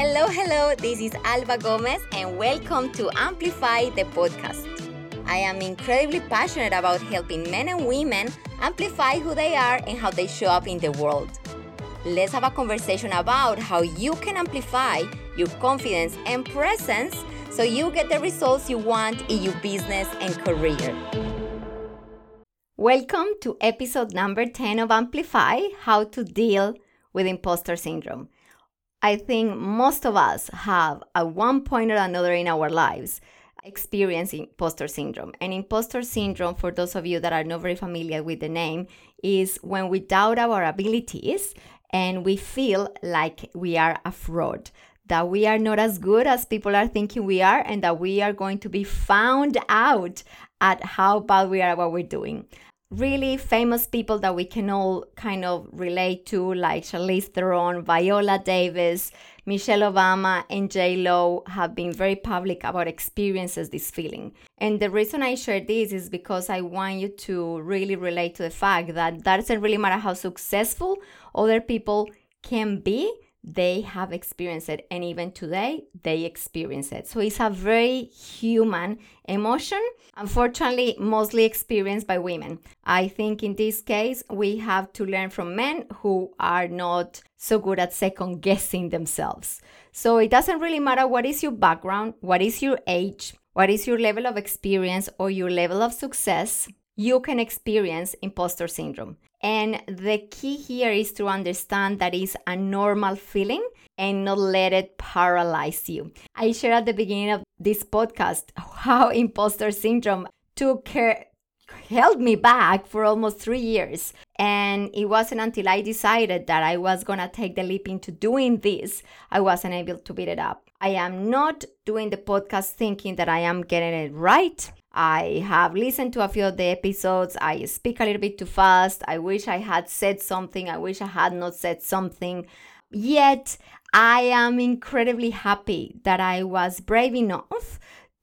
Hello, hello, this is Alba Gomez, and welcome to Amplify the podcast. I am incredibly passionate about helping men and women amplify who they are and how they show up in the world. Let's have a conversation about how you can amplify your confidence and presence so you get the results you want in your business and career. Welcome to episode number 10 of Amplify How to Deal with Imposter Syndrome. I think most of us have, at one point or another in our lives, experienced imposter syndrome. And imposter syndrome, for those of you that are not very familiar with the name, is when we doubt our abilities and we feel like we are a fraud, that we are not as good as people are thinking we are, and that we are going to be found out at how bad we are at what we're doing really famous people that we can all kind of relate to, like Charlize Theron, Viola Davis, Michelle Obama, and J Lo, have been very public about experiences this feeling. And the reason I share this is because I want you to really relate to the fact that that doesn't really matter how successful other people can be they have experienced it and even today they experience it. So it's a very human emotion unfortunately mostly experienced by women. I think in this case we have to learn from men who are not so good at second guessing themselves. So it doesn't really matter what is your background what is your age what is your level of experience or your level of success you can experience imposter syndrome and the key here is to understand that it's a normal feeling and not let it paralyze you. I shared at the beginning of this podcast how imposter syndrome took care held me back for almost three years. And it wasn't until I decided that I was gonna take the leap into doing this, I wasn't able to beat it up. I am not doing the podcast thinking that I am getting it right. I have listened to a few of the episodes. I speak a little bit too fast. I wish I had said something. I wish I had not said something. Yet, I am incredibly happy that I was brave enough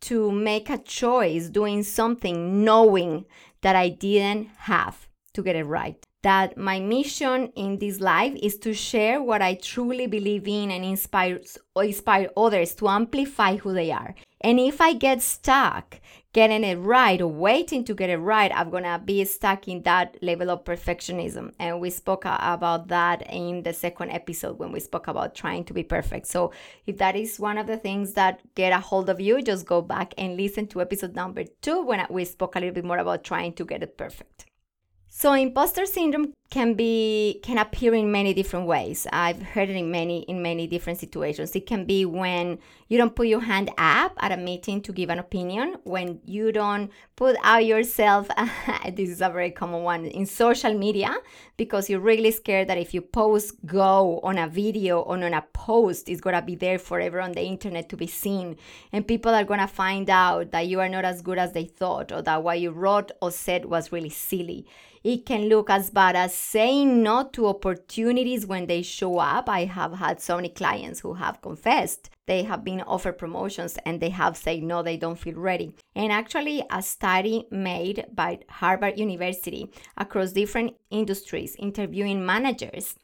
to make a choice doing something knowing that I didn't have to get it right. That my mission in this life is to share what I truly believe in and inspire, inspire others to amplify who they are. And if I get stuck getting it right or waiting to get it right, I'm gonna be stuck in that level of perfectionism. And we spoke about that in the second episode when we spoke about trying to be perfect. So if that is one of the things that get a hold of you, just go back and listen to episode number two when we spoke a little bit more about trying to get it perfect. So imposter syndrome can be can appear in many different ways. I've heard it in many in many different situations. It can be when you don't put your hand up at a meeting to give an opinion, when you don't put out yourself this is a very common one in social media because you're really scared that if you post go on a video or on a post it's to be there forever on the internet to be seen and people are to find out that you are not as good as they thought or that what you wrote or said was really silly it can look as bad as saying no to opportunities when they show up. I have had so many clients who have confessed they have been offered promotions and they have said no, they don't feel ready. And actually, a study made by Harvard University across different industries interviewing managers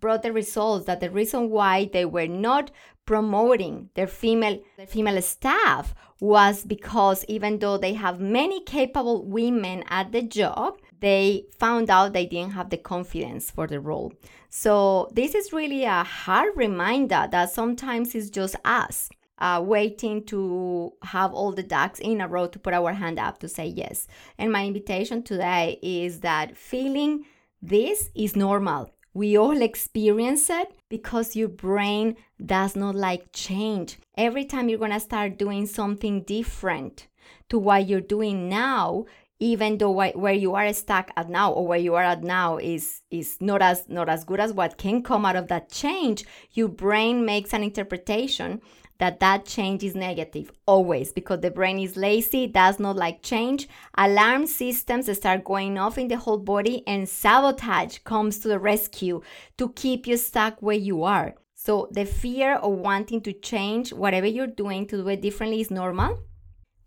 brought the results that the reason why they were not promoting their female their female staff was because even though they have many capable women at the job they found out they didn't have the confidence for the role. So, this is really a hard reminder that sometimes it's just us uh, waiting to have all the ducks in a row to put our hand up to say yes. And my invitation today is that feeling this is normal. We all experience it because your brain does not like change. Every time you're going to start doing something different to what you're doing now, even though where you are stuck at now or where you are at now is is not as not as good as what can come out of that change your brain makes an interpretation that that change is negative always because the brain is lazy does not like change. Alarm systems start going off in the whole body and sabotage comes to the rescue to keep you stuck where you are. So the fear of wanting to change whatever you're doing to do it differently is normal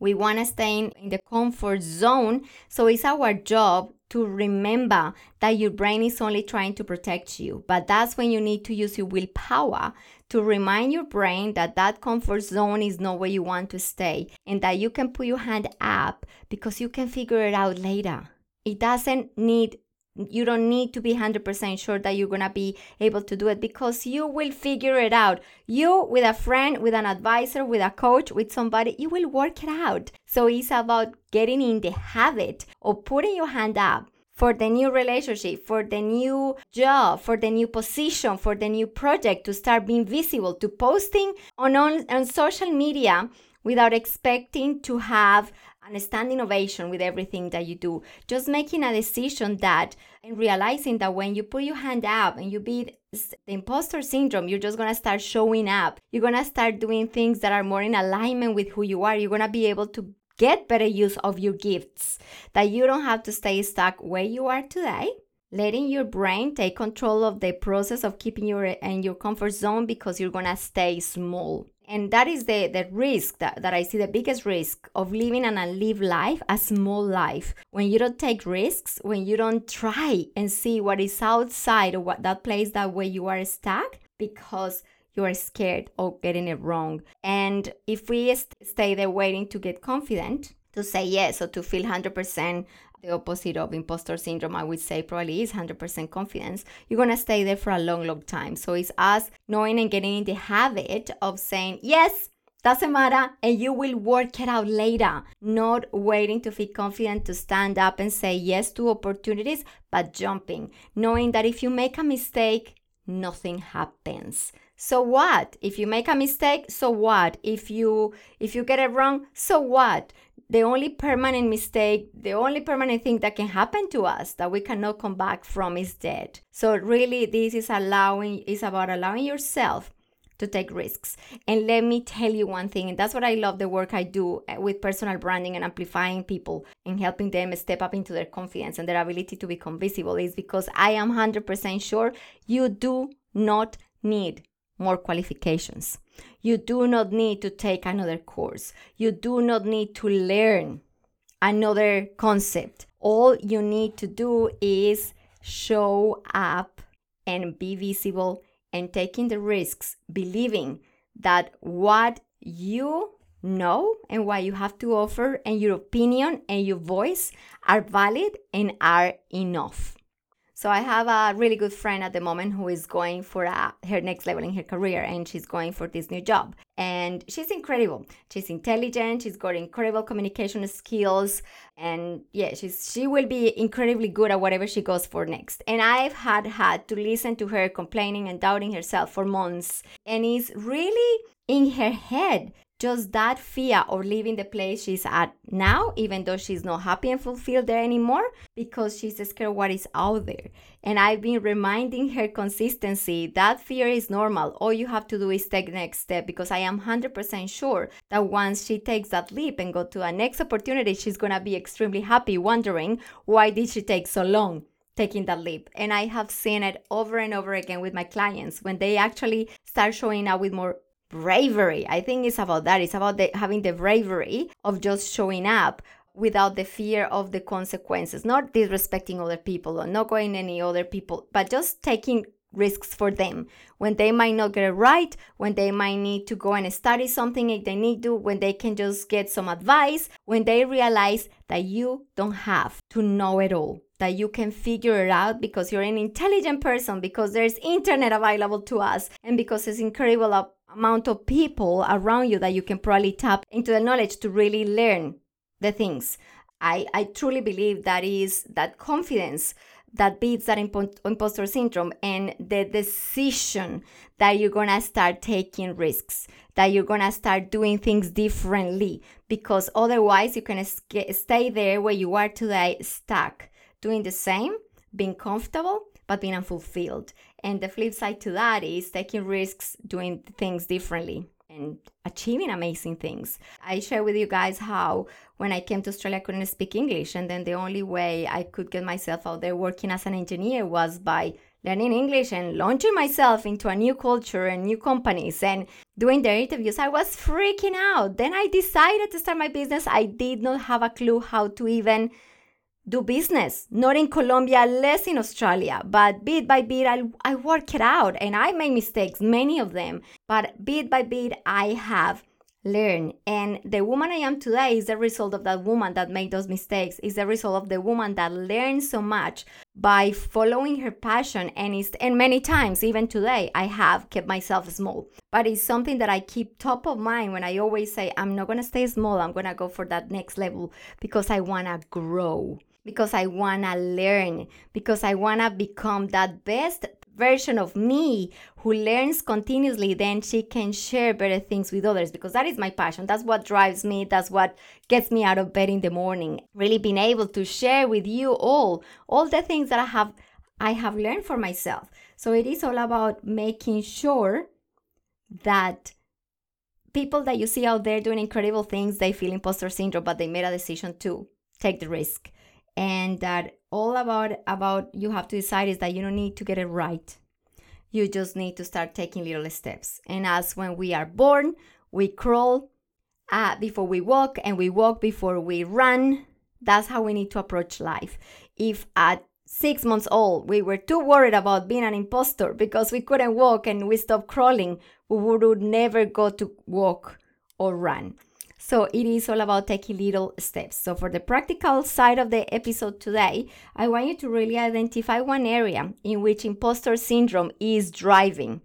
we want to stay in, in the comfort zone. So it's our job to remember that your brain is only trying to protect you. But that's when you need to use your willpower to remind your brain that that comfort zone is not where you want to stay and that you can put your hand up because you can figure it out later. It doesn't need you don't need to be 100% sure that you're going to be able to do it because you will figure it out. You, with a friend, with an advisor, with a coach, with somebody, you will work it out. So it's about getting in the habit of putting your hand up for the new relationship, for the new job, for the new position, for the new project to start being visible, to posting on, on, on social media without expecting to have and a standing ovation with everything that you do. Just making a decision that and realizing that when you put your hand up and you beat the imposter syndrome, you're just gonna start showing up. You're gonna start doing things that are more in alignment with who you are. You're gonna be able to get better use of your gifts, that you don't have to stay stuck where you are today letting your brain take control of the process of keeping you in your comfort zone because you're gonna stay small and that is the, the risk that, that i see the biggest risk of living and a live life a small life. When you don't take risks when you don't try and see what is outside of what that place that way you are stuck because you are scared of getting it wrong. And if we st- stay there waiting to get confident to say yes or to feel 100% the opposite of imposter syndrome, I would say probably is 100% confidence, you're going to stay there for a long, long time. So it's us knowing and getting in the habit of saying, yes, doesn't matter, and you will work it out later. Not waiting to feel confident to stand up and say yes to opportunities, but jumping, knowing that if you make a mistake, nothing happens. So what? If you make a mistake, so what? If you if you get it wrong, so what? The only permanent mistake, the only permanent thing that can happen to us that we cannot come back from is dead. So really this is allowing is about allowing yourself to take risks. And let me tell you one thing, and that's what I love the work I do eh, with personal branding and amplifying people and helping them step up into their confidence and their ability to become visible is because I am 100% sure you do not need more qualifications. You do not need to take another course. You do not need to learn another concept. All you need to do is show up and be visible and taking the risks, believing that what you know and what you have to offer and your opinion and your voice are valid and are enough. So I have a really good friend at the moment who is going for a, her next level in her career and she's going for this new job. And she's incredible. She's intelligent, she's got incredible communication skills and yeah, she's she will be incredibly good at whatever she goes for next. And I've had had to listen to her complaining and doubting herself for months and it's really in her head just that fear of leaving the place she's at now, even though she's not happy and fulfilled there anymore, because she's scared what is out there. And I've been reminding her consistency that fear is normal. All you have to do is take next step because I am 100% sure that once she takes that leap and go to a next opportunity, she's gonna be extremely happy, wondering why did she take so long taking that leap. And I have seen it over and over again with my clients when they actually start showing up with more bravery. I think it's about that. It's about the, having the bravery of just showing up without the fear of the consequences, not disrespecting other people or not going any other people, but just taking risks for them when they might not get it right, when they might need to go and study something if they need to, when they can just get some advice, when they realize that you don't have to know it all, that you can figure it out because you're an intelligent person, because there's internet available to us, and because it's incredible amount of people around you that you can probably tap into the knowledge to really learn the things. I, I truly believe that is that confidence that beats that impo- imposter syndrome and the decision that you're gonna start taking risks, that you're gonna start doing things differently, because otherwise you can stay there where you are today, stuck, doing the same, being comfortable, but being unfulfilled. And the flip side to that is taking risks, doing things differently and achieving amazing things. I share with you guys how when I came to Australia I couldn't speak English and then the only way I could get myself out there working as an engineer was by learning English and launching myself into a new culture and new companies and doing the interviews. I was freaking out. Then I decided to start my business. I did not have a clue how to even do business. Not in Colombia, less in Australia. But bit by bit, I, I work it out and I make mistakes, many of them. But bit by bit, I have learned. And the woman I am today is the result of that woman that made those mistakes, is the result of the woman that learned so much by following her passion. And, it's, and many times, even today, I have kept myself small. But it's something that I keep top of mind when I always say, I'm not going to stay small, I'm going to go for that next level because I want to grow because I want to learn, because I want to become that best version of me who learns continuously, then she can share better things with others because that is my passion. That's what drives me. That's what gets me out of bed in the morning. Really being able to share with you all all the things that I have I have learned for myself. So it is all about making sure that people that you see out there doing incredible things, they feel imposter syndrome, but they made a decision to take the risk and that all about about you have to decide is that you don't need to get it right. You just need to start taking little steps. And as when we are born we crawl uh, before we walk and we walk before we run. That's how we need to approach life. If at six months old we were too worried about being an impostor because we couldn't walk and we stopped crawling we would never go to walk or run so it is all about taking little steps. So for the practical side of the episode today, I want you to really identify one area in which imposter syndrome is driving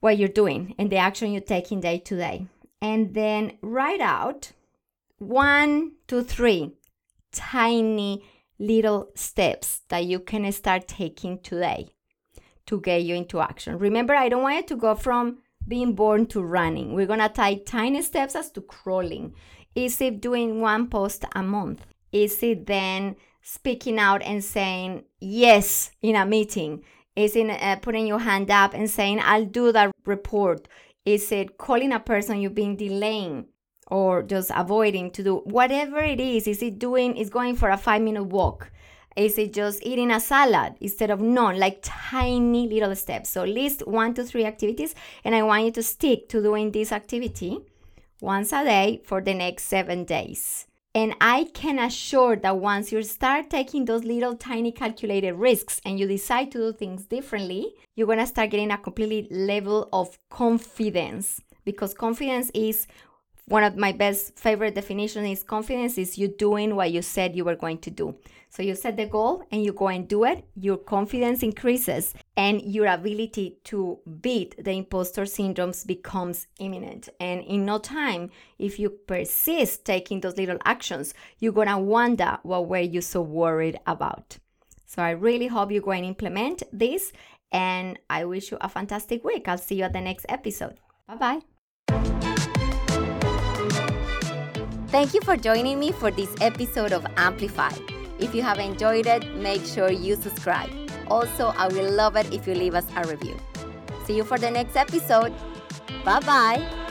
what you're doing and the action you're taking day to day. And then write out one to three tiny little steps that you can start taking today to get you into action. Remember, I don't want you to go from being born to running. We're gonna take tiny steps as to crawling. Is it doing one post a month? Is it then speaking out and saying yes in a meeting? Is it uh, putting your hand up and saying, I'll do that report? Is it calling a person you've been delaying or just avoiding to do whatever it is? Is it doing, is going for a five minute walk? Is it just eating a salad instead of none? Like tiny little steps. So list one to three activities, and I want you to stick to doing this activity once a day for the next seven days. And I can assure that once you start taking those little tiny calculated risks and you decide to do things differently, you're gonna start getting a completely level of confidence because confidence is one of my best favorite definitions is confidence is you doing what you said you were going to do. So you set the goal and you go and do it, your confidence increases and your ability to beat the imposter syndromes becomes imminent. And in no time, if you persist taking those little actions, you're gonna wonder what were you so worried about. So I really hope you go and implement this and I wish you a fantastic week. I'll see you at the next episode. Bye bye. Thank you for joining me for this episode of Amplify. If you have enjoyed it, make sure you subscribe. Also, I will love it if you leave us a review. See you for the next episode. Bye bye.